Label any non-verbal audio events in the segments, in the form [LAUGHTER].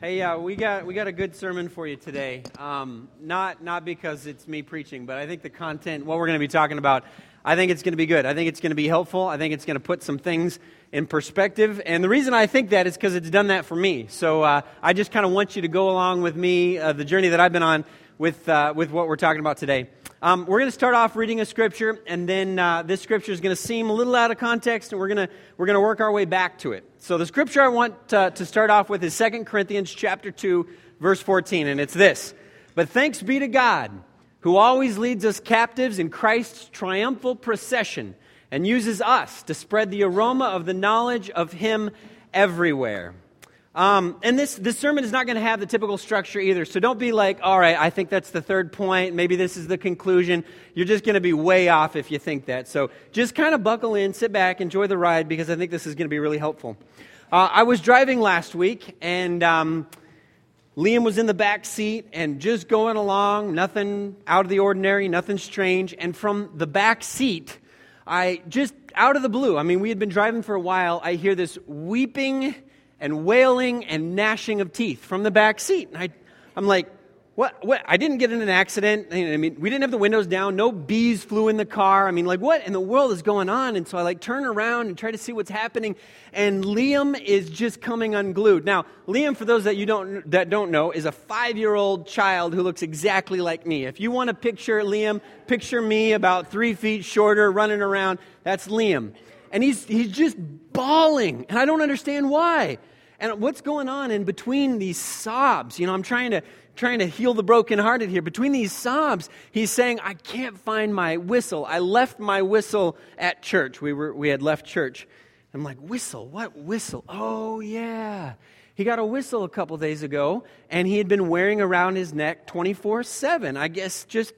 Hey, uh, we got we got a good sermon for you today. Um, not not because it's me preaching, but I think the content, what we're going to be talking about, I think it's going to be good. I think it's going to be helpful. I think it's going to put some things in perspective. And the reason I think that is because it's done that for me. So uh, I just kind of want you to go along with me, uh, the journey that I've been on with uh, with what we're talking about today. Um, we're going to start off reading a scripture, and then uh, this scripture is going to seem a little out of context, and we're going to we're going to work our way back to it. So the scripture I want to, to start off with is 2 Corinthians chapter 2, verse 14, and it's this. But thanks be to God, who always leads us captives in Christ's triumphal procession and uses us to spread the aroma of the knowledge of Him everywhere. Um, and this, this sermon is not going to have the typical structure either. So don't be like, all right, I think that's the third point. Maybe this is the conclusion. You're just going to be way off if you think that. So just kind of buckle in, sit back, enjoy the ride because I think this is going to be really helpful. Uh, I was driving last week and um, Liam was in the back seat and just going along, nothing out of the ordinary, nothing strange. And from the back seat, I just out of the blue, I mean, we had been driving for a while, I hear this weeping and wailing and gnashing of teeth from the back seat. And I, I'm like, what, what? I didn't get in an accident. I mean, we didn't have the windows down. No bees flew in the car. I mean, like, what in the world is going on? And so I like turn around and try to see what's happening. And Liam is just coming unglued. Now, Liam, for those that you don't that don't know, is a five-year-old child who looks exactly like me. If you want to picture Liam, picture me about three feet shorter, running around. That's Liam, and he's he's just bawling, and I don't understand why. And what's going on in between these sobs? You know, I'm trying to trying to heal the brokenhearted here. Between these sobs, he's saying, I can't find my whistle. I left my whistle at church. We, were, we had left church. I'm like, whistle? What whistle? Oh, yeah. He got a whistle a couple days ago, and he had been wearing around his neck 24 7. I guess just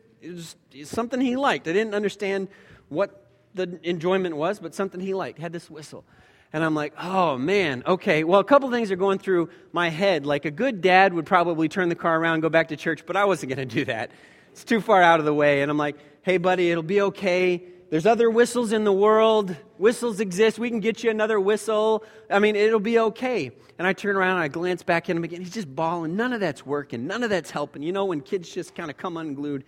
something he liked. I didn't understand what the enjoyment was, but something he liked. Had this whistle. And I'm like, oh man, okay. Well, a couple things are going through my head. Like a good dad would probably turn the car around, go back to church, but I wasn't going to do that. It's too far out of the way. And I'm like, hey, buddy, it'll be okay. There's other whistles in the world. Whistles exist. We can get you another whistle. I mean, it'll be okay. And I turn around and I glance back at him again. He's just bawling. None of that's working. None of that's helping. You know, when kids just kind of come unglued.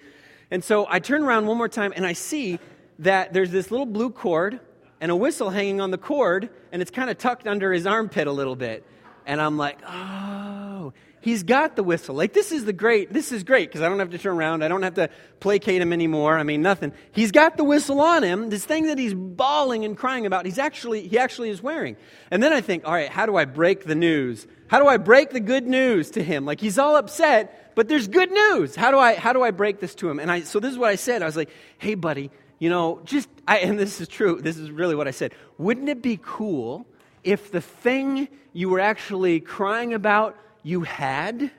And so I turn around one more time and I see that there's this little blue cord and a whistle hanging on the cord, and it's kind of tucked under his armpit a little bit. And I'm like, oh, he's got the whistle. Like, this is the great, this is great because I don't have to turn around. I don't have to placate him anymore. I mean, nothing. He's got the whistle on him. This thing that he's bawling and crying about, he's actually, he actually is wearing. And then I think, all right, how do I break the news? How do I break the good news to him? Like, he's all upset, but there's good news. How do I, how do I break this to him? And I, so this is what I said. I was like, hey, buddy, you know, just, I, and this is true, this is really what I said. Wouldn't it be cool if the thing you were actually crying about you had?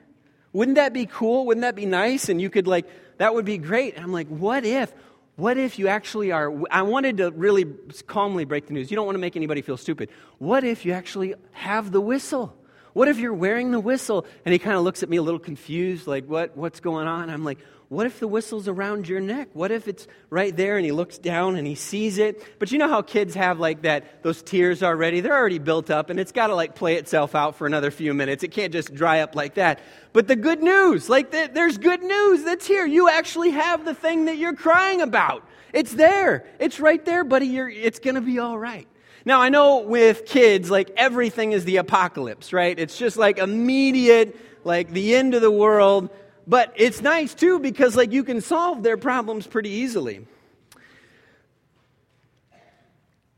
Wouldn't that be cool? Wouldn't that be nice? And you could, like, that would be great. And I'm like, what if? What if you actually are? I wanted to really calmly break the news. You don't want to make anybody feel stupid. What if you actually have the whistle? What if you're wearing the whistle? And he kind of looks at me a little confused, like, what, what's going on? I'm like, what if the whistle's around your neck? What if it's right there and he looks down and he sees it? But you know how kids have like that, those tears already? They're already built up and it's got to like play itself out for another few minutes. It can't just dry up like that. But the good news, like the, there's good news that's here. You actually have the thing that you're crying about. It's there. It's right there, buddy. You're, it's going to be all right. Now, I know with kids, like everything is the apocalypse, right? It's just like immediate, like the end of the world. But it's nice too because like you can solve their problems pretty easily.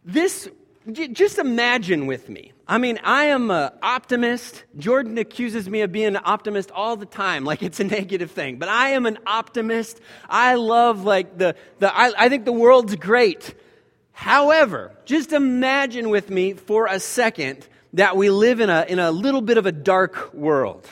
This just imagine with me. I mean, I am an optimist. Jordan accuses me of being an optimist all the time, like it's a negative thing. But I am an optimist. I love like the, the I, I think the world's great. However, just imagine with me for a second that we live in a, in a little bit of a dark world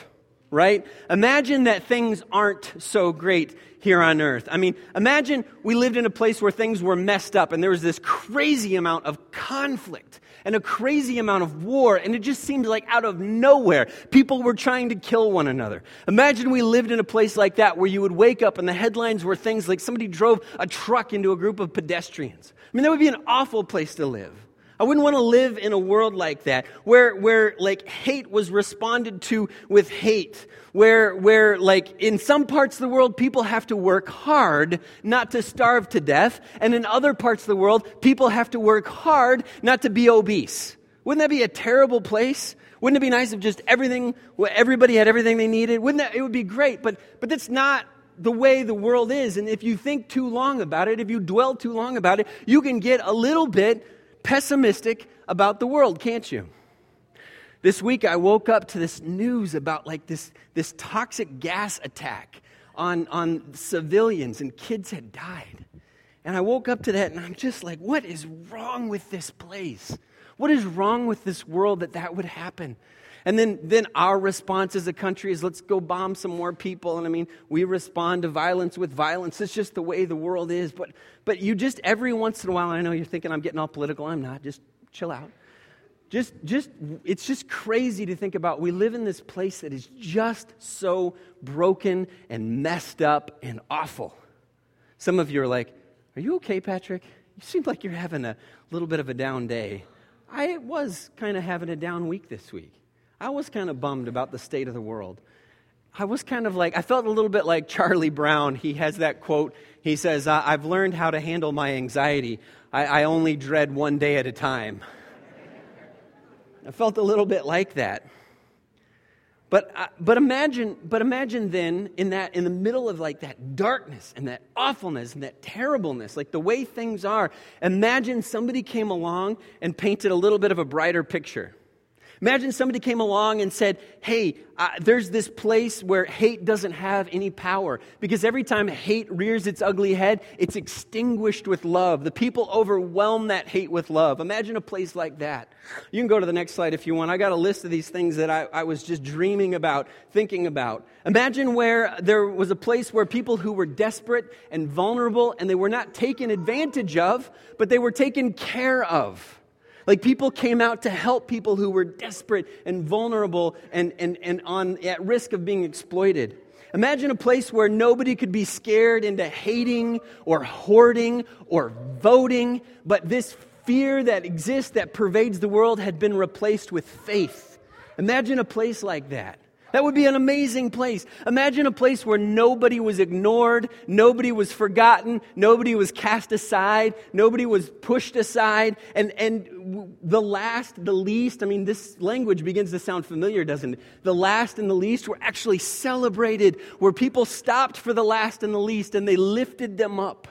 right? Imagine that things aren't so great here on earth. I mean, imagine we lived in a place where things were messed up and there was this crazy amount of conflict and a crazy amount of war, and it just seemed like out of nowhere, people were trying to kill one another. Imagine we lived in a place like that where you would wake up and the headlines were things like somebody drove a truck into a group of pedestrians. I mean, that would be an awful place to live. I wouldn't want to live in a world like that, where, where like hate was responded to with hate, where, where like in some parts of the world people have to work hard not to starve to death, and in other parts of the world people have to work hard not to be obese. Wouldn't that be a terrible place? Wouldn't it be nice if just everything, everybody had everything they needed? Wouldn't that, it would be great, but, but that's not the way the world is. And if you think too long about it, if you dwell too long about it, you can get a little bit pessimistic about the world, can't you? This week I woke up to this news about like this, this toxic gas attack on, on civilians and kids had died. And I woke up to that and I'm just like, what is wrong with this place? What is wrong with this world that that would happen? And then, then our response as a country is let's go bomb some more people. And I mean, we respond to violence with violence. It's just the way the world is. But, but you just every once in a while, I know you're thinking I'm getting all political. I'm not. Just chill out. Just, just, it's just crazy to think about. We live in this place that is just so broken and messed up and awful. Some of you are like, Are you okay, Patrick? You seem like you're having a little bit of a down day. I was kind of having a down week this week. I was kind of bummed about the state of the world. I was kind of like, I felt a little bit like Charlie Brown. He has that quote. He says, I've learned how to handle my anxiety. I, I only dread one day at a time. I felt a little bit like that. But, uh, but imagine, but imagine then in that, in the middle of like that darkness and that awfulness and that terribleness, like the way things are, imagine somebody came along and painted a little bit of a brighter picture. Imagine somebody came along and said, Hey, uh, there's this place where hate doesn't have any power. Because every time hate rears its ugly head, it's extinguished with love. The people overwhelm that hate with love. Imagine a place like that. You can go to the next slide if you want. I got a list of these things that I, I was just dreaming about, thinking about. Imagine where there was a place where people who were desperate and vulnerable and they were not taken advantage of, but they were taken care of. Like people came out to help people who were desperate and vulnerable and, and, and on, at risk of being exploited. Imagine a place where nobody could be scared into hating or hoarding or voting, but this fear that exists that pervades the world had been replaced with faith. Imagine a place like that. That would be an amazing place. Imagine a place where nobody was ignored, nobody was forgotten, nobody was cast aside, nobody was pushed aside, and, and the last, the least, I mean, this language begins to sound familiar, doesn't it? The last and the least were actually celebrated, where people stopped for the last and the least and they lifted them up.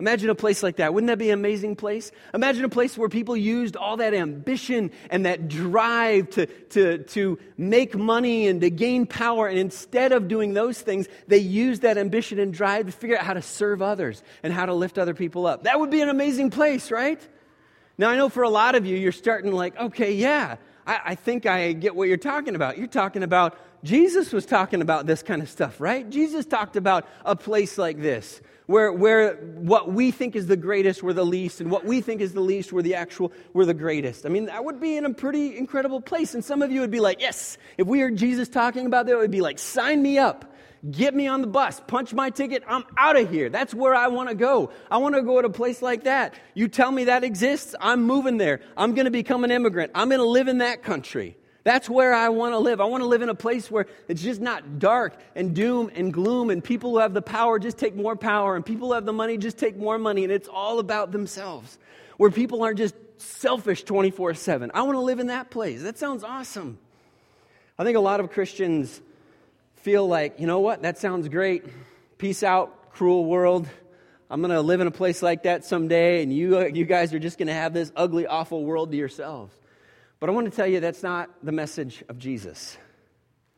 Imagine a place like that. Wouldn't that be an amazing place? Imagine a place where people used all that ambition and that drive to, to, to make money and to gain power. And instead of doing those things, they used that ambition and drive to figure out how to serve others and how to lift other people up. That would be an amazing place, right? Now, I know for a lot of you, you're starting like, okay, yeah, I, I think I get what you're talking about. You're talking about Jesus was talking about this kind of stuff, right? Jesus talked about a place like this where, where what we think is the greatest were the least, and what we think is the least were the actual were the greatest. I mean, that would be in a pretty incredible place. And some of you would be like, yes, if we heard Jesus talking about that, it would be like, sign me up. Get me on the bus, punch my ticket, I'm out of here. That's where I want to go. I want to go to a place like that. You tell me that exists, I'm moving there. I'm going to become an immigrant. I'm going to live in that country. That's where I want to live. I want to live in a place where it's just not dark and doom and gloom, and people who have the power just take more power, and people who have the money just take more money, and it's all about themselves. Where people aren't just selfish 24 7. I want to live in that place. That sounds awesome. I think a lot of Christians feel like, you know what, that sounds great. Peace out, cruel world. I'm going to live in a place like that someday, and you, you guys are just going to have this ugly, awful world to yourselves. But I want to tell you that's not the message of Jesus.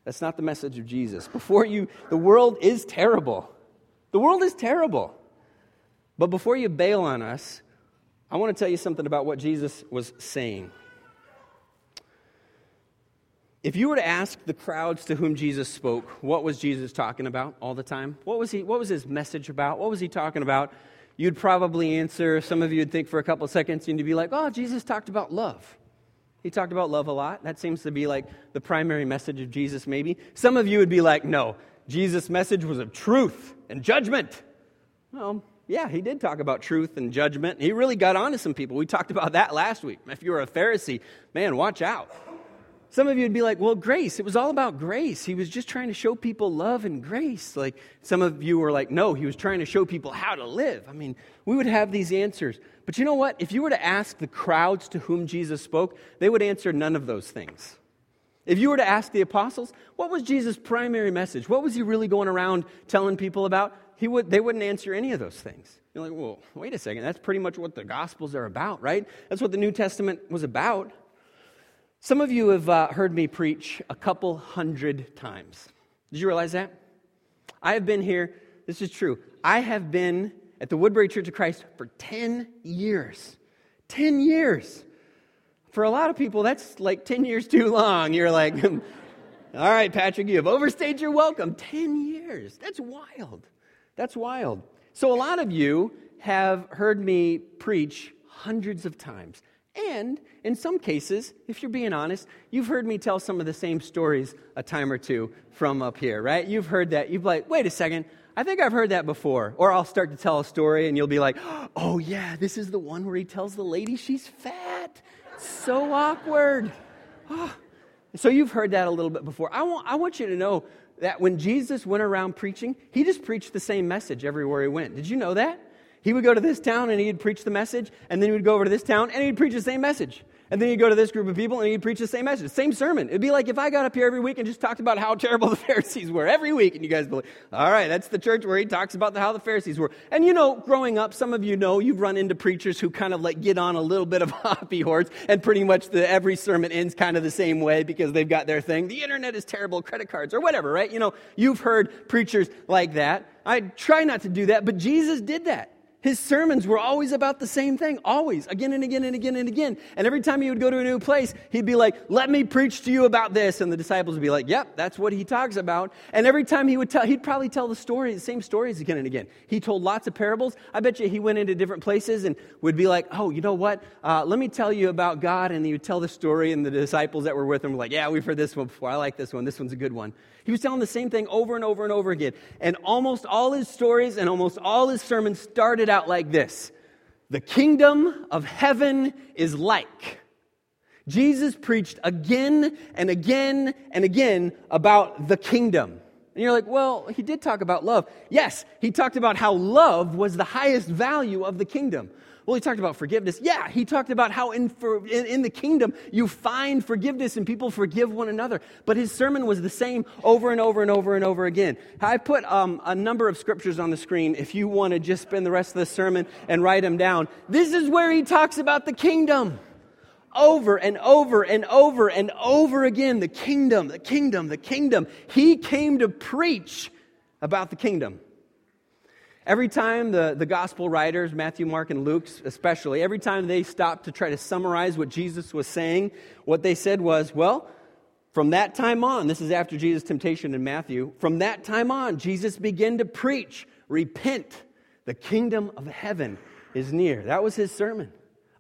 That's not the message of Jesus. Before you, the world is terrible. The world is terrible. But before you bail on us, I want to tell you something about what Jesus was saying. If you were to ask the crowds to whom Jesus spoke, what was Jesus talking about all the time? What was, he, what was his message about? What was he talking about? You'd probably answer, some of you would think for a couple seconds, and you'd be like, oh, Jesus talked about love. He talked about love a lot. That seems to be like the primary message of Jesus, maybe. Some of you would be like, no, Jesus' message was of truth and judgment. Well, yeah, he did talk about truth and judgment. He really got onto some people. We talked about that last week. If you were a Pharisee, man, watch out. Some of you would be like, well, grace. It was all about grace. He was just trying to show people love and grace. Like some of you were like, no, he was trying to show people how to live. I mean, we would have these answers. But you know what? If you were to ask the crowds to whom Jesus spoke, they would answer none of those things. If you were to ask the apostles, what was Jesus' primary message? What was he really going around telling people about? He would, they wouldn't answer any of those things. You're like, well, wait a second. That's pretty much what the Gospels are about, right? That's what the New Testament was about. Some of you have uh, heard me preach a couple hundred times. Did you realize that? I have been here, this is true. I have been at the Woodbury Church of Christ for 10 years. 10 years. For a lot of people, that's like 10 years too long. You're like, [LAUGHS] all right, Patrick, you have overstayed your welcome. 10 years. That's wild. That's wild. So, a lot of you have heard me preach hundreds of times. And in some cases, if you're being honest, you've heard me tell some of the same stories a time or two from up here, right? You've heard that. You've like, wait a second, I think I've heard that before. Or I'll start to tell a story and you'll be like, oh yeah, this is the one where he tells the lady she's fat. So awkward. Oh. [SIGHS] So you've heard that a little bit before. I want, I want you to know that when Jesus went around preaching, he just preached the same message everywhere he went. Did you know that? He would go to this town and he'd preach the message, and then he would go over to this town and he'd preach the same message. And then he'd go to this group of people and he'd preach the same message, same sermon. It'd be like if I got up here every week and just talked about how terrible [LAUGHS] the Pharisees were every week, and you guys believe, all right, that's the church where he talks about the, how the Pharisees were. And you know, growing up, some of you know you've run into preachers who kind of like get on a little bit of [LAUGHS] hoppy horse, and pretty much the, every sermon ends kind of the same way because they've got their thing. The internet is terrible, credit cards, or whatever, right? You know, you've heard preachers like that. I try not to do that, but Jesus did that. His sermons were always about the same thing, always, again and again and again and again. And every time he would go to a new place, he'd be like, Let me preach to you about this. And the disciples would be like, Yep, that's what he talks about. And every time he would tell, he'd probably tell the story, the same stories again and again. He told lots of parables. I bet you he went into different places and would be like, Oh, you know what? Uh, let me tell you about God. And he would tell the story, and the disciples that were with him were like, Yeah, we've heard this one before. I like this one. This one's a good one. He was telling the same thing over and over and over again. And almost all his stories and almost all his sermons started out like this The kingdom of heaven is like. Jesus preached again and again and again about the kingdom. And you're like, well, he did talk about love. Yes, he talked about how love was the highest value of the kingdom. Well, he talked about forgiveness. Yeah, he talked about how in, for, in, in, the kingdom you find forgiveness and people forgive one another. But his sermon was the same over and over and over and over again. I put um, a number of scriptures on the screen if you want to just spend the rest of the sermon and write them down. This is where he talks about the kingdom. Over and over and over and over again. The kingdom, the kingdom, the kingdom. He came to preach about the kingdom. Every time the, the gospel writers, Matthew, Mark, and Luke especially, every time they stopped to try to summarize what Jesus was saying, what they said was, well, from that time on, this is after Jesus' temptation in Matthew, from that time on, Jesus began to preach, repent, the kingdom of heaven is near. That was his sermon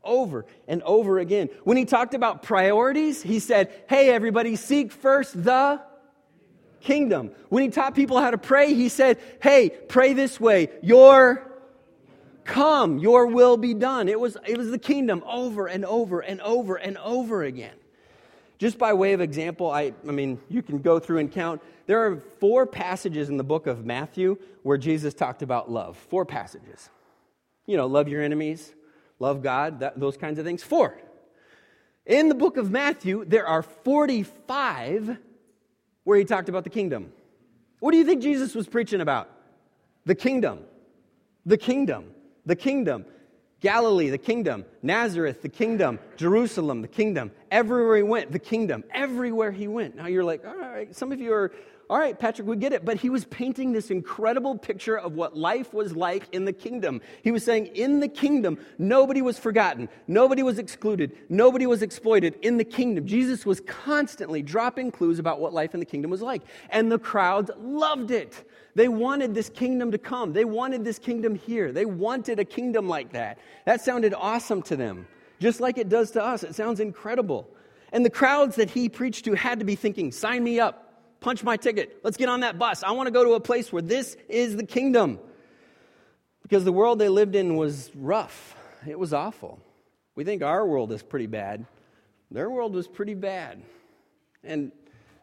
over and over again. When he talked about priorities, he said, hey, everybody, seek first the kingdom. When he taught people how to pray, he said, Hey, pray this way. Your come, your will be done. It was, it was the kingdom over and over and over and over again. Just by way of example, I, I mean, you can go through and count. There are four passages in the book of Matthew where Jesus talked about love. Four passages. You know, love your enemies, love God, that, those kinds of things. Four. In the book of Matthew, there are 45 where he talked about the kingdom. What do you think Jesus was preaching about? The kingdom. The kingdom. The kingdom. Galilee, the kingdom. Nazareth, the kingdom. Jerusalem, the kingdom. Everywhere he went, the kingdom. Everywhere he went. Now you're like, all right, some of you are all right, Patrick, we get it. But he was painting this incredible picture of what life was like in the kingdom. He was saying, in the kingdom, nobody was forgotten, nobody was excluded, nobody was exploited. In the kingdom, Jesus was constantly dropping clues about what life in the kingdom was like. And the crowds loved it. They wanted this kingdom to come, they wanted this kingdom here. They wanted a kingdom like that. That sounded awesome to them, just like it does to us. It sounds incredible. And the crowds that he preached to had to be thinking, sign me up punch my ticket. Let's get on that bus. I want to go to a place where this is the kingdom. Because the world they lived in was rough, it was awful. We think our world is pretty bad. Their world was pretty bad. And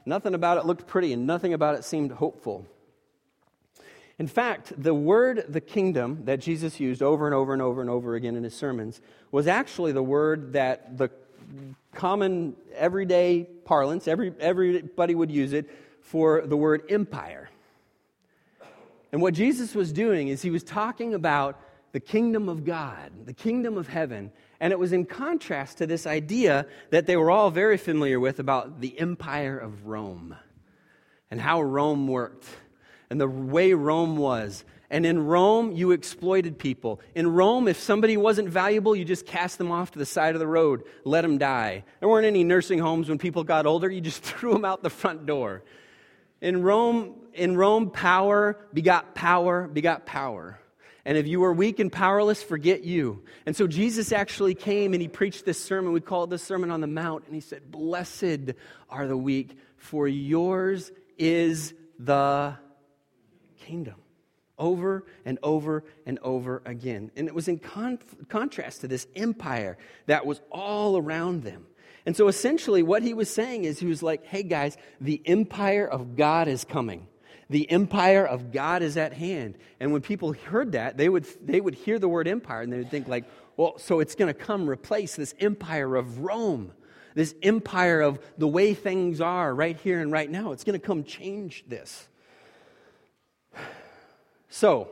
nothing about it looked pretty, and nothing about it seemed hopeful. In fact, the word the kingdom that Jesus used over and over and over and over again in his sermons was actually the word that the common everyday parlance, every, everybody would use it for the word empire. And what Jesus was doing is he was talking about the kingdom of God, the kingdom of heaven, and it was in contrast to this idea that they were all very familiar with about the empire of Rome and how Rome worked and the way Rome was. And in Rome, you exploited people. In Rome, if somebody wasn't valuable, you just cast them off to the side of the road, let them die. There weren't any nursing homes when people got older, you just [LAUGHS] threw them out the front door. In Rome, in Rome, power begot power begot power. And if you were weak and powerless, forget you. And so Jesus actually came and he preached this sermon. We call it the Sermon on the Mount. And he said, Blessed are the weak, for yours is the kingdom over and over and over again. And it was in con- contrast to this empire that was all around them. And so essentially, what he was saying is, he was like, hey guys, the empire of God is coming. The empire of God is at hand. And when people heard that, they would, they would hear the word empire and they would think, like, well, so it's going to come replace this empire of Rome, this empire of the way things are right here and right now. It's going to come change this. [SIGHS] So,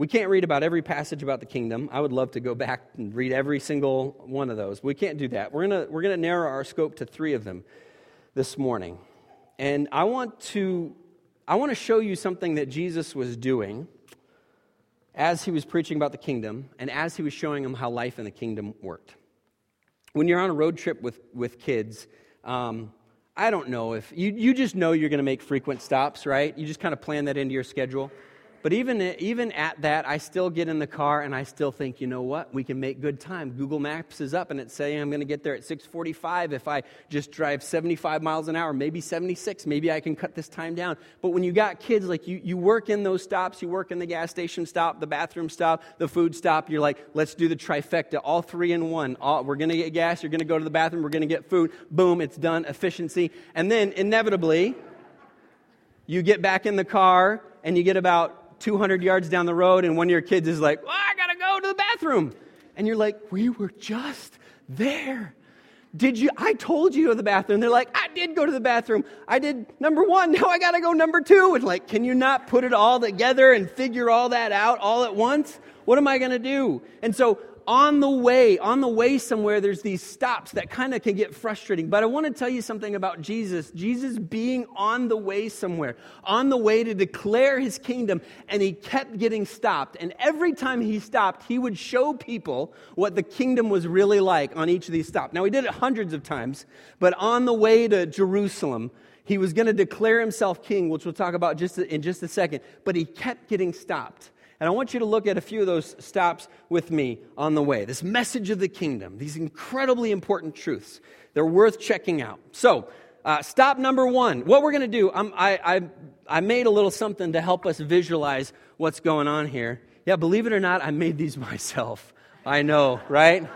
we can't read about every passage about the kingdom. I would love to go back and read every single one of those. We can't do that. We're going we're going to narrow our scope to three of them this morning. And I want to I want to show you something that Jesus was doing as he was preaching about the kingdom and as he was showing them how life in the kingdom worked. When you're on a road trip with, with kids, um, I don't know if you, you just know you're going to make frequent stops, right? You just kind of plan that into your schedule. But even, even at that, I still get in the car and I still think, you know what? We can make good time. Google Maps is up and it's saying I'm going to get there at 6:45 if I just drive 75 miles an hour, maybe 76. Maybe I can cut this time down. But when you got kids, like you, you work in those stops, you work in the gas station stop, the bathroom stop, the food stop. You're like, let's do the trifecta, all three in one. All, we're going to get gas. You're going to go to the bathroom. We're going to get food. Boom, it's done. Efficiency. And then inevitably, you get back in the car and you get about 200 yards down the road, and one of your kids is like, I gotta go to the bathroom. And you're like, we were just there. Did you? I told you to the bathroom. They're like, I did go to the bathroom. I did number one. Now I got to go number two. And like, can you not put it all together and figure all that out all at once? What am I to do? And so on the way, on the way somewhere, there's these stops that kind of can get frustrating. But I want to tell you something about Jesus. Jesus being on the way somewhere, on the way to declare his kingdom, and he kept getting stopped. And every time he stopped, he would show people what the kingdom was really like on each of these stops. Now, he did it hundreds of times, but on the way to Jerusalem, he was going to declare himself king, which we'll talk about just in just a second, but he kept getting stopped. And I want you to look at a few of those stops with me on the way. This message of the kingdom, these incredibly important truths. They're worth checking out. So, uh, stop number one. What we're going to do, I, I, I made a little something to help us visualize what's going on here. Yeah, believe it or not, I made these [LAUGHS] myself. I know, right?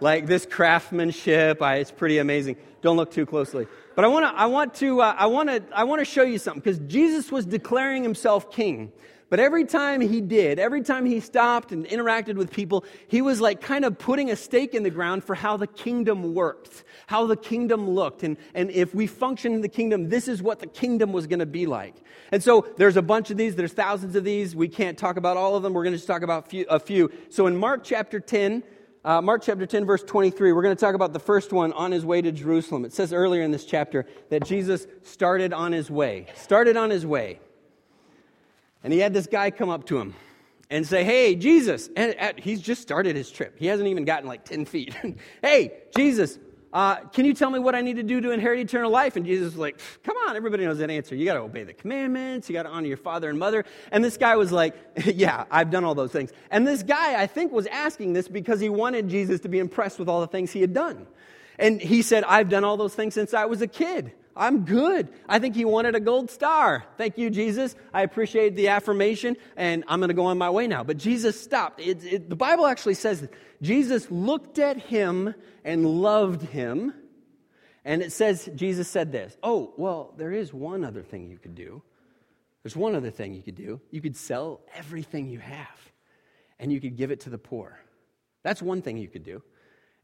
Like this craftsmanship, I, it's pretty amazing. Don't look too closely. But I, wanna, I want to, uh, I want to, I want to show you something because Jesus was declaring himself king. But every time he did, every time he stopped and interacted with people, he was like kind of putting a stake in the ground for how the kingdom worked, how the kingdom looked. And, and if we function in the kingdom, this is what the kingdom was going to be like. And so there's a bunch of these, there's thousands of these. We can't talk about all of them. We're going to just talk about few, a few. So in Mark chapter 10, uh, Mark chapter 10, verse 23, we're going to talk about the first one on his way to Jerusalem. It says earlier in this chapter that Jesus started on his way. Started on his way. And he had this guy come up to him and say, Hey, Jesus. And he's just started his trip. He hasn't even gotten like 10 feet. [LAUGHS] hey, Jesus, uh, can you tell me what I need to do to inherit eternal life? And Jesus was like, Come on, everybody knows that answer. You got to obey the commandments. You got to honor your father and mother. And this guy was like, [LAUGHS] Yeah, I've done all those things. And this guy, I think, was asking this because he wanted Jesus to be impressed with all the things he had done. And he said, I've done all those things since I was a kid. I'm good. I think he wanted a gold star. Thank you, Jesus. I appreciate the affirmation, and I'm going to go on my way now. But Jesus stopped. It, it, the Bible actually says that Jesus looked at him and loved him. And it says, Jesus said this Oh, well, there is one other thing you could do. There's one other thing you could do. You could sell everything you have and you could give it to the poor. That's one thing you could do.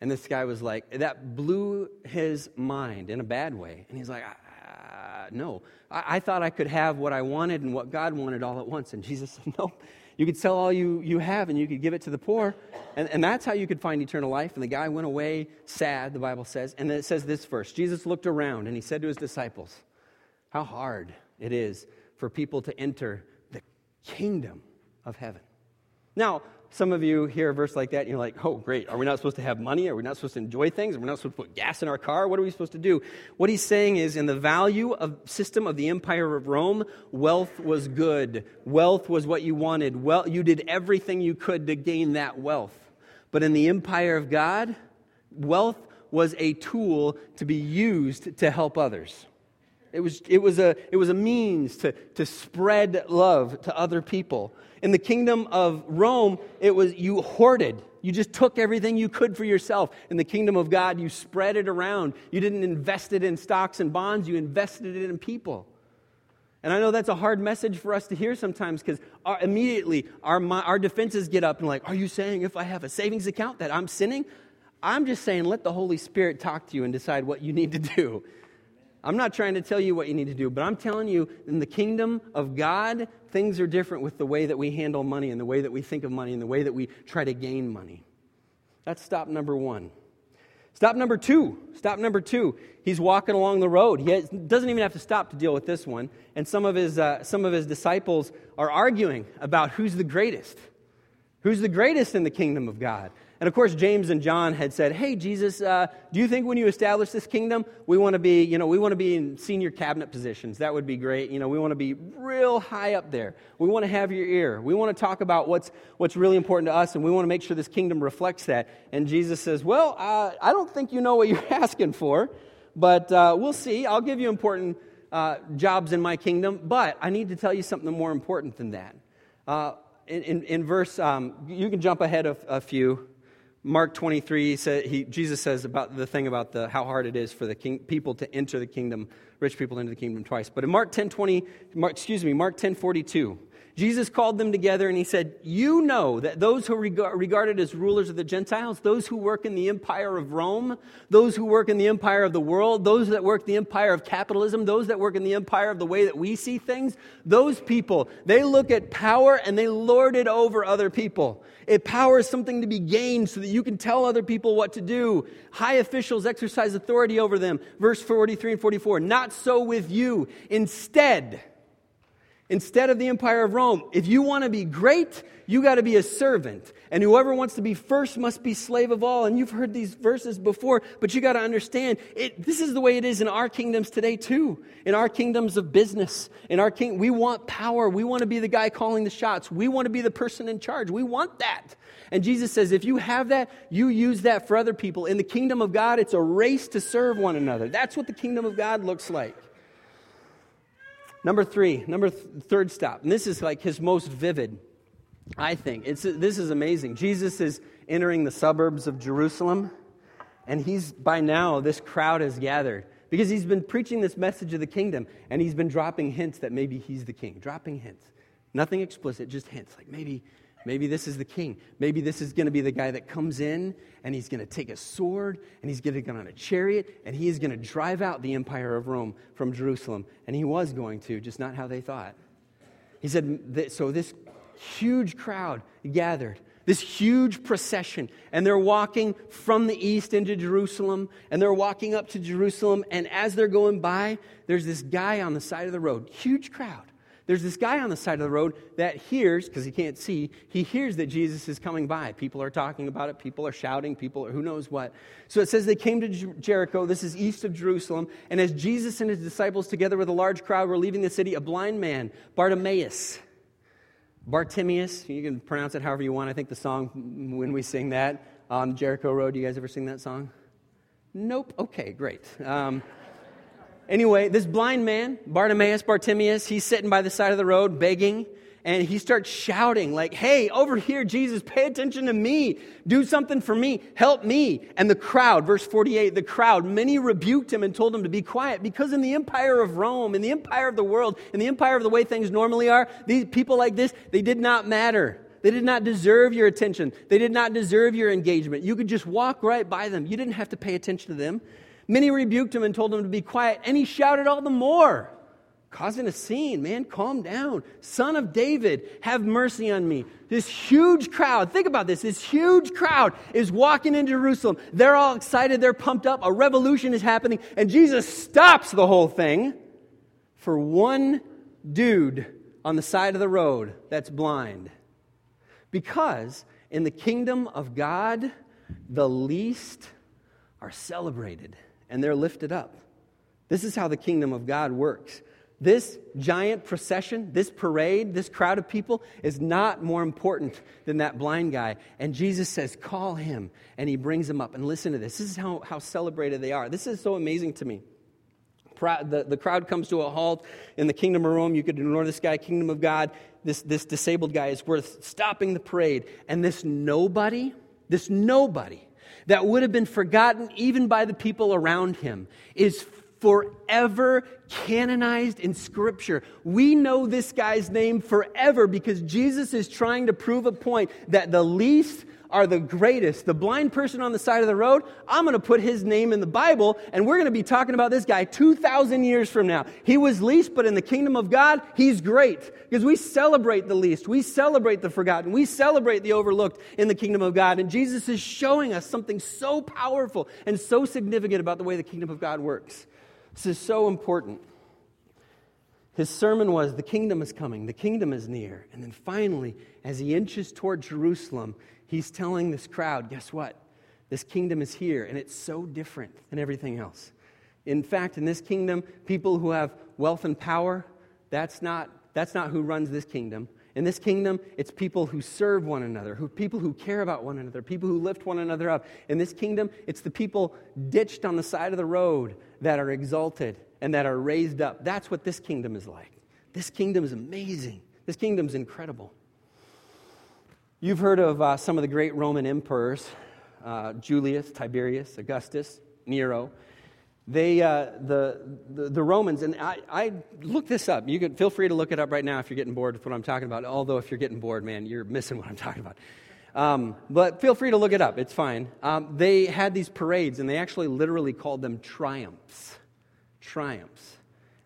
And this guy was like, that blew his mind in a bad way. And he's like, uh, no, I-, I thought I could have what I wanted and what God wanted all at once. And Jesus [LAUGHS] said, no, you could sell all you, you have and you could give it to the poor. And, and that's how you could find eternal life. And the guy went away sad, the Bible says. And then it says this verse Jesus looked around and he said to his disciples, How hard it is for people to enter the kingdom of heaven. Now, some of you hear a verse like that and you're like, oh, great. Are we not supposed to have money? Are we not supposed to enjoy things? Are we not supposed to put gas in our car? What are we supposed to do? What he's saying is, in the value of system of the empire of Rome, wealth was good. Wealth was what you wanted. Well, you did everything you could to gain that wealth. But in the empire of God, wealth was a tool to be used to help others. It was, it was, a, it was a means to, to spread love to other people. In the kingdom of Rome, it was you hoarded. You just took everything you could for yourself. In the kingdom of God, you spread it around. You didn't invest it in stocks and bonds, you invested it in people. And I know that's a hard message for us to hear sometimes because immediately our, our defenses get up and like, are you saying if I have a savings account that I'm sinning? I'm just saying let the Holy Spirit talk to you and decide what you need to do. I'm not trying to tell you what you need to do, but I'm telling you, in the kingdom of God, things are different with the way that we handle money and the way that we think of money and the way that we try to gain money. That's stop number one. Stop number two. Stop number two. He's walking along the road. He doesn't even have to stop to deal with this one. And some of his, uh, some of his disciples are arguing about who's the greatest. Who's the greatest in the kingdom of God? And of course, James and John had said, Hey, Jesus, uh, do you think when you establish this kingdom, we want to be, you know, we want to be in senior cabinet positions? That would be great. You know, we want to be real high up there. We want to have your ear. We want to talk about what's, what's really important to us, and we want to make sure this kingdom reflects that. And Jesus says, Well, uh, I don't think you know what you're [LAUGHS] asking for, but uh, we'll see. I'll give you important uh, jobs in my kingdom, but I need to tell you something more important than that. Uh, in, in, in, verse, um, you can jump ahead of a few. Mark 23, said, he, Jesus says about the thing about the, how hard it is for the king, people to enter the kingdom, rich people into the kingdom twice. But in Mark 10, 20, Mark, excuse me, Mark 10, 42, Jesus called them together and he said, You know that those who are regarded as rulers of the Gentiles, those who work in the empire of Rome, those who work in the empire of the world, those that work the empire of capitalism, those that work in the empire of the way that we see things, those people, they look at power and they lord it over other people. It powers something to be gained so that you can tell other people what to do. High officials exercise authority over them. Verse 43 and 44. Not so with you. Instead, instead of the empire of Rome. If you want to be great, you got to be a servant. And whoever wants to be first must be slave of all. And you've heard these verses before, but you got to understand it, this is the way it is in our kingdoms today, too. In our kingdoms of business, in our king, we want power. We want to be the guy calling the shots. We want to be the person in charge. We want that. And Jesus says, if you have that, you use that for other people. In the kingdom of God, it's a race to serve one another. That's what the kingdom of God looks like. Number three, number th- third stop, and this is like his most vivid, I think. It's, this is amazing. Jesus is entering the suburbs of Jerusalem, and he's, by now, this crowd has gathered because he's been preaching this message of the kingdom, and he's been dropping hints that maybe he's the king, dropping hints. Nothing explicit, just hints, like maybe Maybe this is the king. Maybe this is going to be the guy that comes in and he's going to take a sword and he's going to get on a chariot and he is going to drive out the empire of Rome from Jerusalem. And he was going to, just not how they thought. He said, so this huge crowd gathered, this huge procession, and they're walking from the east into Jerusalem, and they're walking up to Jerusalem. And as they're going by, there's this guy on the side of the road, huge crowd there's this guy on the side of the road that hears, because he can't see, he hears that Jesus is coming by. People are talking about it, people are shouting, people are who knows what. So it says they came to Jericho. This is east of Jerusalem. And as Jesus and his disciples, together with a large crowd, were leaving the city, a blind man, Bartimaeus, Bartimaeus, you can pronounce it however you want. I think the song, when we sing that on Jericho Road, you guys ever sing that song? Nope. Okay, great. Um, anyway, this blind man, Bartimaeus, Bartimaeus, he's sitting by the side of the road begging and he starts shouting like hey over here jesus pay attention to me. Do something for me. Help me. And the crowd verse 48 the crowd many rebuked him and told him to be quiet because in the empire of rome in the empire of the world in the empire of the way things normally are these people like this they did not matter. They did not deserve your attention. They did not deserve your engagement. You could just walk right by them. You didn't have to pay attention to them. Many rebuked him and told him to be quiet and he shouted all the more causing a scene, man. Calm down. Son of David, have mercy on me. This huge crowd, think about this. This huge crowd is walking into Jerusalem. They're all excited. They're pumped up. A revolution is happening. And Jesus stops the whole thing for one dude on the side of the road that's blind. Because in the kingdom of God, the least are celebrated and they're lifted up. This is how the kingdom of God works. This giant procession, this parade, this crowd of people is not more important than that blind guy. And Jesus says, Call him. And he brings him up. And listen to this. This is how, how celebrated they are. This is so amazing to me. The, the crowd comes to a halt in the kingdom of Rome. You could ignore this guy, kingdom of God. This, this disabled guy is worth stopping the parade. And this nobody, this nobody that would have been forgotten even by the people around him is forever canonized in Scripture. We know this guy's name forever because Jesus is trying to prove a point that the least are the greatest. The blind person on the side of the road, I'm going to put his name in the Bible, and we're going to be talking about this guy 2,000 years from now. He was least, but in the kingdom of God, he's great. Because we celebrate the least, we celebrate the forgotten, we celebrate the overlooked in the kingdom of God. And Jesus is showing us something so powerful and so significant about the way the kingdom of God works. This is so important. His sermon was, The kingdom is coming, the kingdom is near. And then finally, as he inches toward Jerusalem, he's telling this crowd, Guess what? This kingdom is here, and it's so different than everything else. In fact, in this kingdom, people who have wealth and power, that's not, that's not who runs this kingdom. In this kingdom, it's people who serve one another, who, people who care about one another, people who lift one another up. In this kingdom, it's the people ditched on the side of the road that are exalted and that are raised up. That's what this kingdom is like. This kingdom is amazing. This kingdom is incredible. You've heard of uh, some of the great Roman emperors uh, Julius, Tiberius, Augustus, Nero they, uh, the, the, the, Romans, and I, I looked this up. You can feel free to look it up right now if you're getting bored with what I'm talking about. Although, if you're getting bored, man, you're missing what I'm talking about. Um, but feel free to look it up, it's fine. Um, they had these parades, and they actually literally called them triumphs. Triumphs.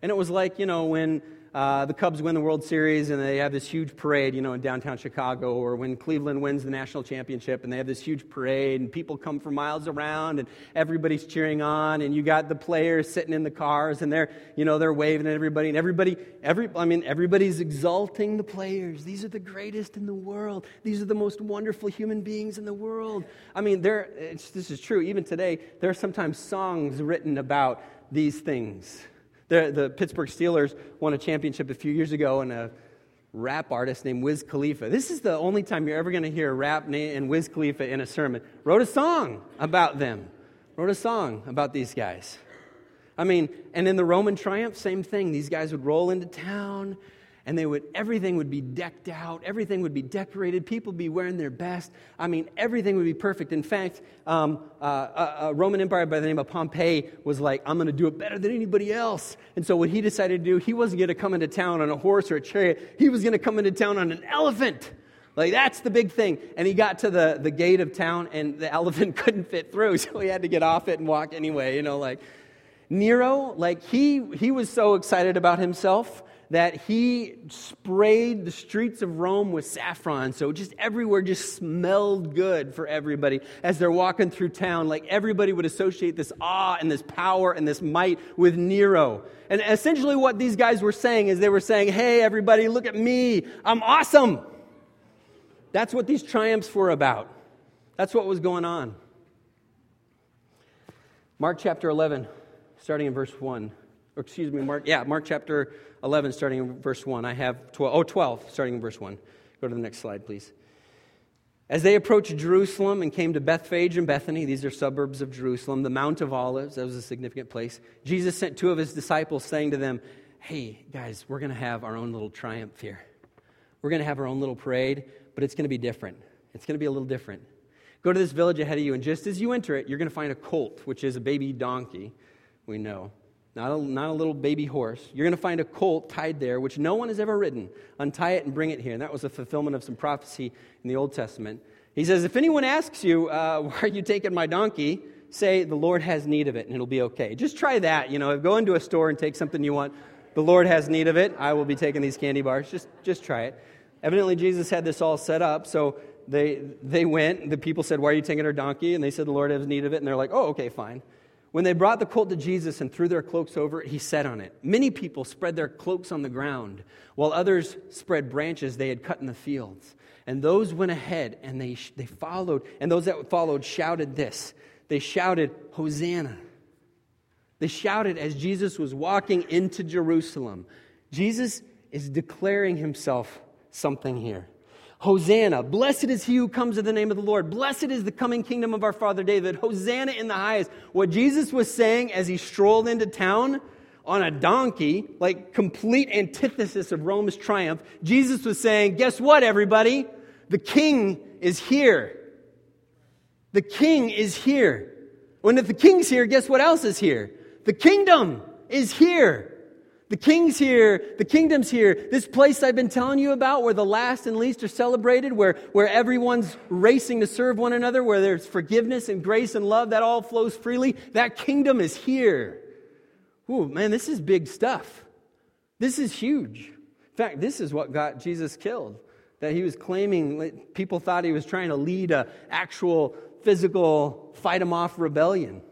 And it was like, you know, when uh, the Cubs win the World Series and they have this huge parade, you know, in downtown Chicago, or when Cleveland wins the national championship and they have this huge parade and people come from miles around and everybody's cheering on and you got the players sitting in the cars and they're, you know, they're waving at everybody and everybody, every, I mean, everybody's exalting the players. These are the greatest in the world. These are the most wonderful human beings in the world. I mean, there, this is true. Even today, there are sometimes songs written about these things. The, the Pittsburgh Steelers won a championship a few years ago, and a rap artist named Wiz Khalifa. This is the only time you're ever going to hear rap and Wiz Khalifa in a sermon. Wrote a song about them. Wrote a song about these guys. I mean, and in the Roman triumph, same thing. These guys would roll into town and they would everything would be decked out everything would be decorated people would be wearing their best. I mean everything would be perfect. In fact um, uh, a, a, roman empire by the name of pompey was like i'm going to do it better than anybody else. And so what he decided to do he wasn't going to come into town on a horse or a chariot. He was going to come into town on an elephant. Like that's the big thing. And he got to the, the gate of town and the [LAUGHS] elephant couldn't fit through so he had to get off it and walk anyway you know like nero like he he was so excited about himself that he sprayed the streets of Rome with saffron. So just everywhere just smelled good for everybody as they're walking through town. Like everybody would associate this awe and this power and this might with Nero. And essentially, what these guys were saying is they were saying, Hey, everybody, look at me. I'm awesome. That's what these triumphs were about. That's what was going on. Mark chapter 11, starting in verse 1. Or excuse me, Mark, yeah, Mark chapter 11, starting in verse 1. I have 12, oh, 12, starting in verse 1. Go to the next slide, please. As they approached Jerusalem and came to Bethphage and Bethany, these are suburbs of Jerusalem, the Mount of Olives, that was a significant place, Jesus sent two of his disciples, saying to them, Hey, guys, we're going to have our own little triumph here. We're going to have our own little parade, but it's going to be different. It's going to be a little different. Go to this village ahead of you, and just as you enter it, you're going to find a colt, which is a baby donkey, we know. Not a, not a little baby horse. You're going to find a colt tied there, which no one has ever ridden. Untie it and bring it here. And that was a fulfillment of some prophecy in the Old Testament. He says, If anyone asks you, uh, [LAUGHS] Why are you taking my donkey? say, The Lord has need of it, and it'll be okay. Just try that. You know, go into a store and take something you want. The Lord has need of it. I will be taking these candy bars. Just, just try it. Evidently, Jesus had this all set up. So they, they went. The people said, Why are you taking our donkey? And they said, The Lord has need of it. And they're like, Oh, okay, fine. When they brought the colt to Jesus and threw their cloaks over it, he sat on it. Many people spread their cloaks on the ground, while others spread branches they had cut in the fields. And those went ahead and they, they followed, and those that followed shouted this. They shouted, Hosanna. They shouted as Jesus was walking into Jerusalem. Jesus is declaring himself something here. Hosanna. Blessed is he who comes in the name of the Lord. Blessed is the coming kingdom of our father David. Hosanna in the highest. What Jesus was saying as he strolled into town on a donkey, like complete antithesis of Rome's triumph, Jesus was saying, Guess what, everybody? The king is here. The king is here. When if the king's here, guess what else is here? The kingdom is here. The king's here, the kingdom's here. This place I've been telling you about where the last and least are celebrated, where, where everyone's racing to serve one another, where there's forgiveness and grace and love, that all flows freely. That kingdom is here. Ooh, man, this is big stuff. This is huge. In fact, this is what got Jesus killed. That he was claiming, people thought he was trying to lead an actual physical fight him off rebellion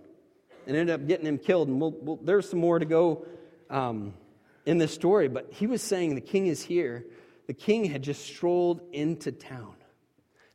and ended up getting him killed. And we'll, we'll, there's some more to go um, in this story, but he was saying the king is here. The king had just strolled into town.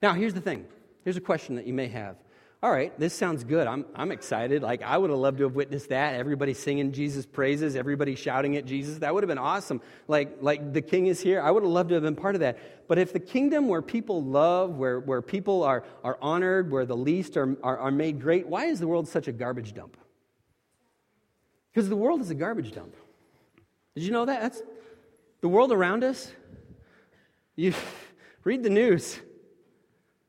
Now, here's the thing. Here's a question that you may have. All right, this sounds good. I'm, I'm excited. Like, I would have loved to have witnessed that. Everybody singing Jesus' praises, everybody shouting at Jesus. That would have been awesome. Like, like the king is here. I would have loved to have been part of that. But if the kingdom where people love, where, where people are, are honored, where the least are, are, are made great, why is the world such a garbage dump? Because the world is a garbage dump. Did you know that? That's the world around us. You [LAUGHS] read the news.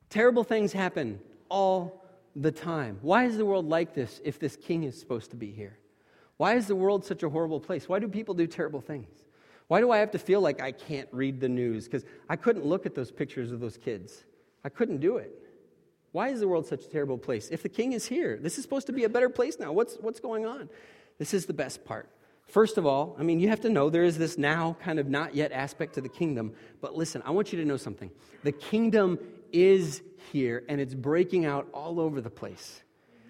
Terrible things happen all the time. Why is the world like this if this king is supposed to be here? Why is the world such a horrible place? Why do people do terrible things? Why do I have to feel like I can't read the news? Because I couldn't look at those pictures of those kids. I couldn't do it. Why is the world such a terrible place? If the king is here, this is supposed to be a better place now. What's, what's going on? This is the best part. First of all, I mean, you have to know there is this now kind of not yet aspect to the kingdom. But listen, I want you to know something. The kingdom is here and it's breaking out all over the place.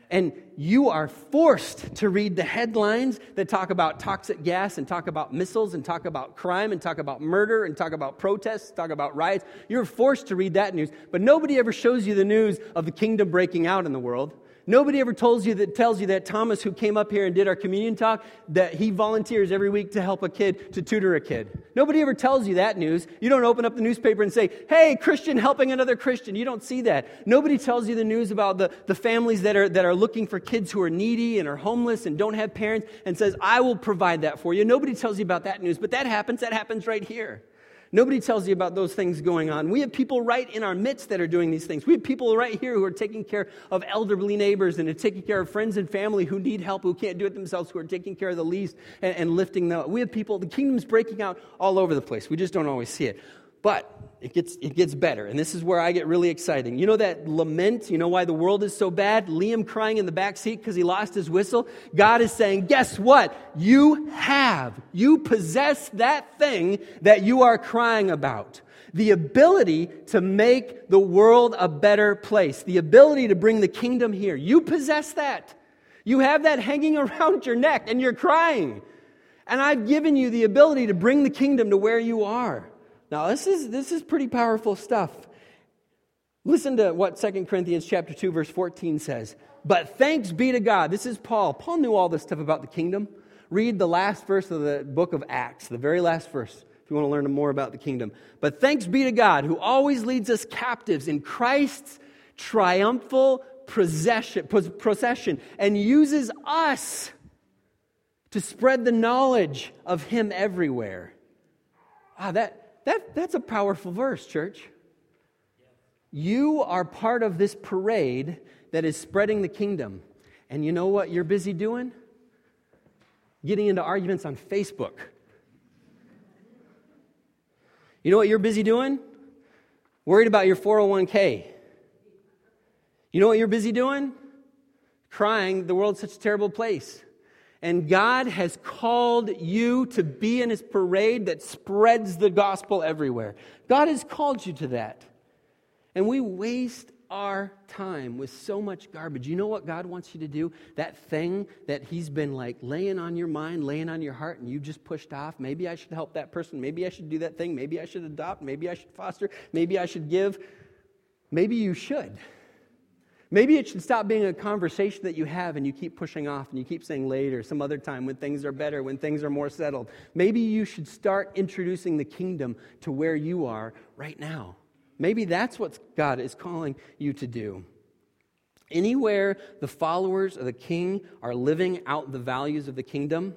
And you are forced to read the headlines that talk about toxic gas and talk about missiles and talk about crime and talk about murder and talk about protests, talk about riots. You're forced to read that news. But nobody ever shows you the news of the kingdom breaking out in the world. Nobody ever tells you that tells you that Thomas, who came up here and did our communion talk, that he volunteers every week to help a kid to tutor a kid. Nobody ever tells you that news. You don't open up the newspaper and say, "Hey, Christian helping another Christian." You don't see that. Nobody tells you the news about the, the families that are that are looking for kids who are needy and are homeless and don't have parents and says, "I will provide that for you." Nobody tells you about that news, but that happens. That happens right here. Nobody tells you about those things going on. We have people right in our midst that are doing these things. We have people right here who are taking care of elderly neighbors and are taking care of friends and family who need help, who can't do it themselves, who are taking care of the least and, and lifting them. We have people, the kingdom's breaking out all over the place. We just don't always see it. But it gets, it gets better. And this is where I get really exciting. You know that lament? You know why the world is so bad? Liam crying in the back seat because he lost his whistle? God is saying, guess what? You have, you possess that thing that you are crying about. The ability to make the world a better place. The ability to bring the kingdom here. You possess that. You have that hanging [LAUGHS] around your neck and you're crying. And I've given you the ability to bring the kingdom to where you are. Now, this is, this is pretty powerful stuff. Listen to what 2 Corinthians chapter 2 verse 14 says. But thanks be to God. This is Paul. Paul knew all this stuff about the kingdom. Read the last verse of the book of Acts, the very last verse. if you want to learn more about the kingdom. But thanks be to God who always leads us captives in Christ's triumphal procession, procession and uses us to spread the knowledge of Him everywhere. Wow, that, that, that's a powerful verse, church. You are part of this parade that is spreading the kingdom. And you know what you're busy doing? Getting into arguments on Facebook. You know what you're busy doing? Worried about your 401k. You know what you're busy doing? Crying, the world's such a terrible place. And God has called you to be in his parade that spreads the gospel everywhere. God has called you to that. And we waste our time with so much garbage. You know what God wants you to do? That thing that He's been like laying on your mind, laying on your heart, and you just pushed off. Maybe I should help that person. Maybe I should do that thing. Maybe I should adopt. Maybe I should foster. Maybe I should give. Maybe you should. Maybe it should stop being a conversation that you have and you keep pushing off and you keep saying later, some other time when things are better, when things are more settled. Maybe you should start introducing the kingdom to where you are right now. Maybe that's what God is calling you to do. Anywhere the followers of the king are living out the values of the kingdom,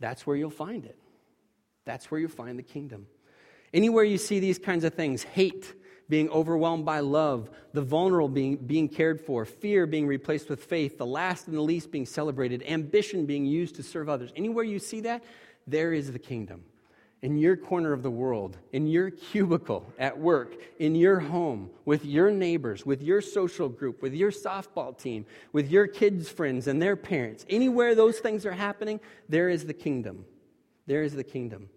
that's where you'll find it. That's where you'll find the kingdom. Anywhere you see these kinds of things hate being overwhelmed by love, the vulnerable being, being cared for, fear being replaced with faith, the last and the least being celebrated, ambition being used to serve others. Anywhere you see that, there is the kingdom in your corner of the world, in your cubicle at work, in your home, with your neighbors, with your social group, with your softball team, with your kids' friends and their parents, anywhere those things are happening, there is the kingdom. There is the kingdom.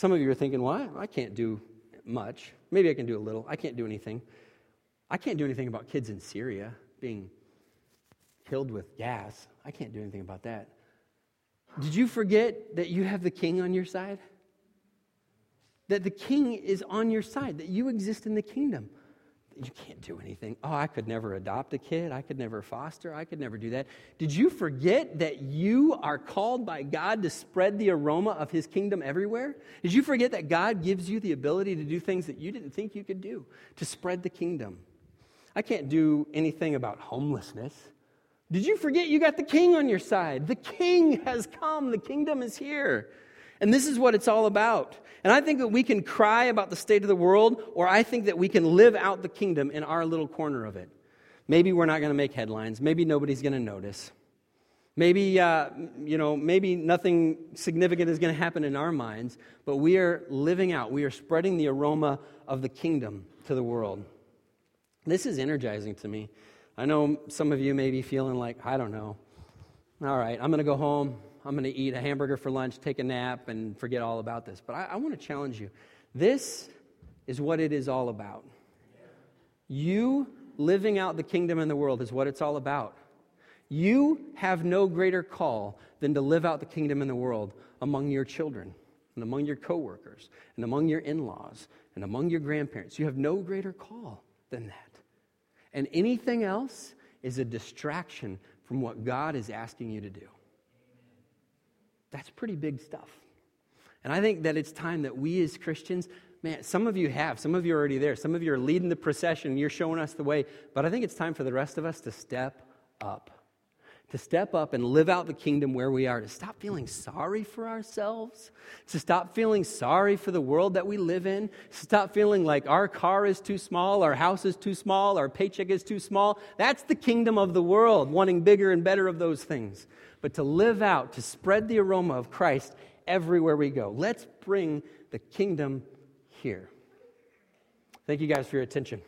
Some of you are thinking, well, I can't do much. Maybe I can do a little. I can't do anything. I can't do anything about kids in Syria being killed with gas. I can't do anything about that. Did you forget that you have the king on your side? That the king is on your side, that you exist in the kingdom. You can't do anything. Oh, I could never adopt a kid. I could never foster. I could never do that. Did you forget that you are called by God to spread the aroma of his kingdom everywhere? Did you forget that God gives you the ability to do things that you didn't think you could do to spread the kingdom? I can't do anything about homelessness. Did you forget you got the king on your side? The king has come, the kingdom is here. And this is what it's all about. And I think that we can cry about the state of the world, or I think that we can live out the kingdom in our little corner of it. Maybe we're not going to make headlines. Maybe nobody's going to notice. Maybe, uh, you know, maybe nothing significant is going to happen in our minds, but we are living out, we are spreading the aroma of the kingdom to the world. This is energizing to me. I know some of you may be feeling like, I don't know. All right, I'm going to go home. I'm going to eat a hamburger for lunch, take a nap, and forget all about this. But I, I want to challenge you. This is what it is all about. You living out the kingdom in the world is what it's all about. You have no greater call than to live out the kingdom in the world among your children and among your coworkers and among your in-laws and among your grandparents. You have no greater call than that. And anything else is a distraction from what God is asking you to do. That's pretty big stuff. And I think that it's time that we as Christians, man, some of you have, some of you are already there, some of you are leading the procession, you're showing us the way, but I think it's time for the rest of us to step up to step up and live out the kingdom where we are, to stop feeling sorry for ourselves, to stop feeling sorry for the world that we live in, to stop feeling like our car is too small, our house is too small, our paycheck is too small. That's the kingdom of the world, wanting bigger and better of those things. But to live out, to spread the aroma of Christ everywhere we go. Let's bring the kingdom here. Thank you guys for your attention.